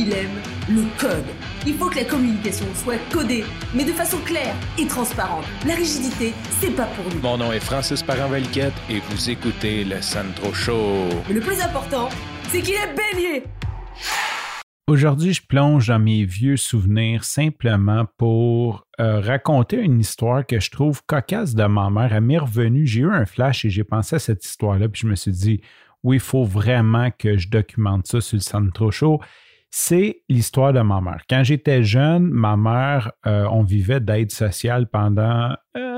il aime le code. Il faut que la communication soit codée, mais de façon claire et transparente. La rigidité, c'est pas pour nous. Mon nom est Francis parent et vous écoutez le Sandro Show. Mais le plus important, c'est qu'il est bélier. Aujourd'hui, je plonge dans mes vieux souvenirs simplement pour euh, raconter une histoire que je trouve cocasse de ma mère. Elle m'est revenue, j'ai eu un flash et j'ai pensé à cette histoire-là, puis je me suis dit, oui, il faut vraiment que je documente ça sur le Sandro Show c'est l'histoire de ma mère. Quand j'étais jeune, ma mère, euh, on vivait d'aide sociale pendant un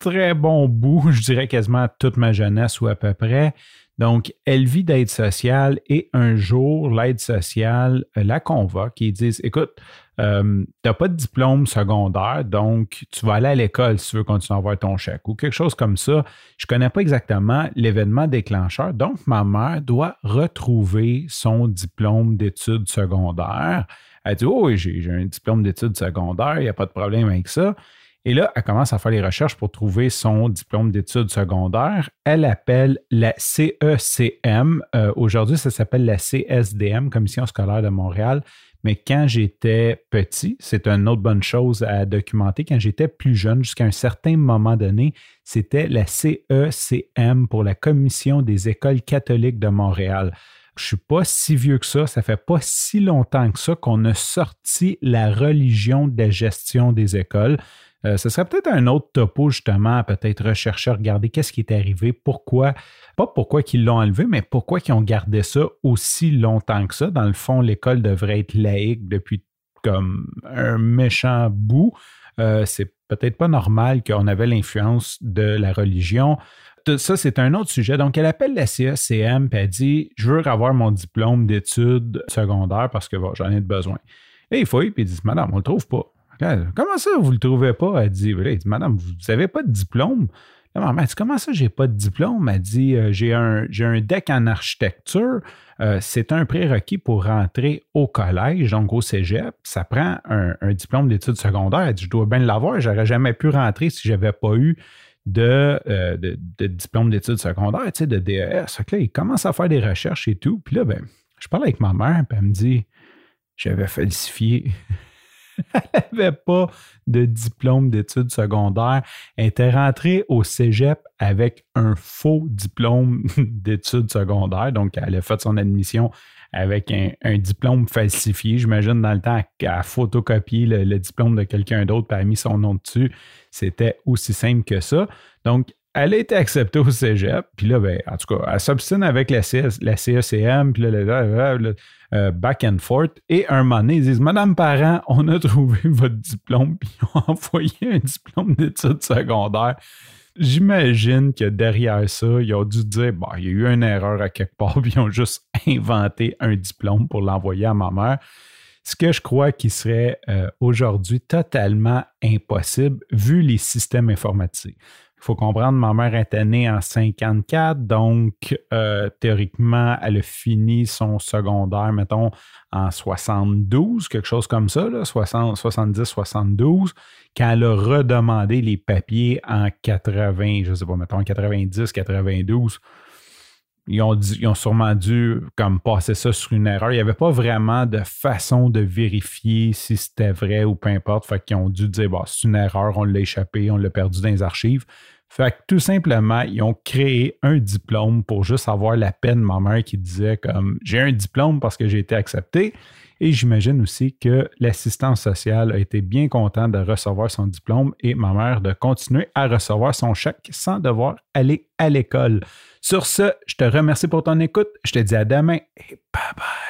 très bon bout, je dirais quasiment toute ma jeunesse ou à peu près. Donc, elle vit d'aide sociale et un jour, l'aide sociale la convoque et ils disent Écoute, euh, tu n'as pas de diplôme secondaire, donc tu vas aller à l'école si tu veux continuer à avoir ton chèque ou quelque chose comme ça. Je ne connais pas exactement l'événement déclencheur. Donc, ma mère doit retrouver son diplôme d'études secondaires. Elle dit Oh, oui, j'ai un diplôme d'études secondaires, il n'y a pas de problème avec ça. Et là, elle commence à faire les recherches pour trouver son diplôme d'études secondaires. Elle appelle la CECM. Euh, aujourd'hui, ça s'appelle la CSDM, Commission scolaire de Montréal. Mais quand j'étais petit, c'est une autre bonne chose à documenter. Quand j'étais plus jeune, jusqu'à un certain moment donné, c'était la CECM pour la Commission des écoles catholiques de Montréal. Je ne suis pas si vieux que ça, ça fait pas si longtemps que ça qu'on a sorti la religion de la gestion des écoles. Euh, ce serait peut-être un autre topo, justement, peut-être rechercher, regarder qu'est-ce qui est arrivé, pourquoi, pas pourquoi ils l'ont enlevé, mais pourquoi ils ont gardé ça aussi longtemps que ça. Dans le fond, l'école devrait être laïque depuis comme un méchant bout. Euh, c'est peut-être pas normal qu'on avait l'influence de la religion. Ça, c'est un autre sujet. Donc, elle appelle la CECM et elle dit Je veux avoir mon diplôme d'études secondaires parce que j'en ai besoin. Et il faut puis ils disent Madame, on le trouve pas. Comment ça, vous le trouvez pas? Elle dit, Madame, vous n'avez pas de diplôme? La maman dit Comment ça, j'ai pas de diplôme? Elle dit euh, J'ai un, un, deck en architecture. Euh, c'est un prérequis pour rentrer au collège, donc au cégep. Ça prend un, diplôme d'études secondaires. Elle dit Je dois bien l'avoir. J'aurais jamais pu rentrer si je n'avais pas eu de, euh, de, diplôme d'études secondaires, tu sais, de DES. là, il commence à faire des recherches et tout. Puis là, ben, je parle avec ma mère, puis elle me dit J'avais falsifié elle n'avait pas de diplôme d'études secondaires. Elle était rentrée au cégep avec un faux diplôme d'études secondaires. Donc, elle a fait son admission avec un, diplôme falsifié. J'imagine dans le temps qu'elle a photocopié le, diplôme de quelqu'un d'autre et a mis son nom dessus. C'était aussi simple que ça. Donc, elle a été acceptée au cégep, puis là, ben, en tout cas, elle s'obstine avec la, CECM, puis là, euh, back and forth. Et un moment donné, ils disent Madame Parent, on a trouvé votre diplôme, puis ils ont envoyé un diplôme d'études secondaires. J'imagine que derrière ça, ils ont dû dire bon, il y a eu une erreur à quelque part, puis ils ont juste inventé un diplôme pour l'envoyer à ma mère. Ce que je crois qui serait euh, aujourd'hui totalement impossible vu les systèmes informatiques. Il faut comprendre, ma mère était née en 54, donc euh, théoriquement, elle a fini son secondaire, mettons, en 72, quelque chose comme ça, 70-72, quand elle a redemandé les papiers en 80, je ne sais pas, mettons, en 90, 92. Ils ont, sûrement dû comme passer ça sur une erreur. Il n'y avait pas vraiment de façon de vérifier si c'était vrai ou peu importe. Fait qu'ils ont dû dire bah, c'est une erreur, on l'a échappé, on l'a perdu dans les archives. Fait que tout simplement, ils ont créé un diplôme pour juste avoir la peine, ma mère qui disait comme j'ai un diplôme parce que j'ai été accepté. Et j'imagine aussi que l'assistance sociale a été bien contente de recevoir son diplôme et ma mère de continuer à recevoir son chèque sans devoir aller à l'école. Sur ce, je te remercie pour ton écoute. Je te dis à demain et bye bye.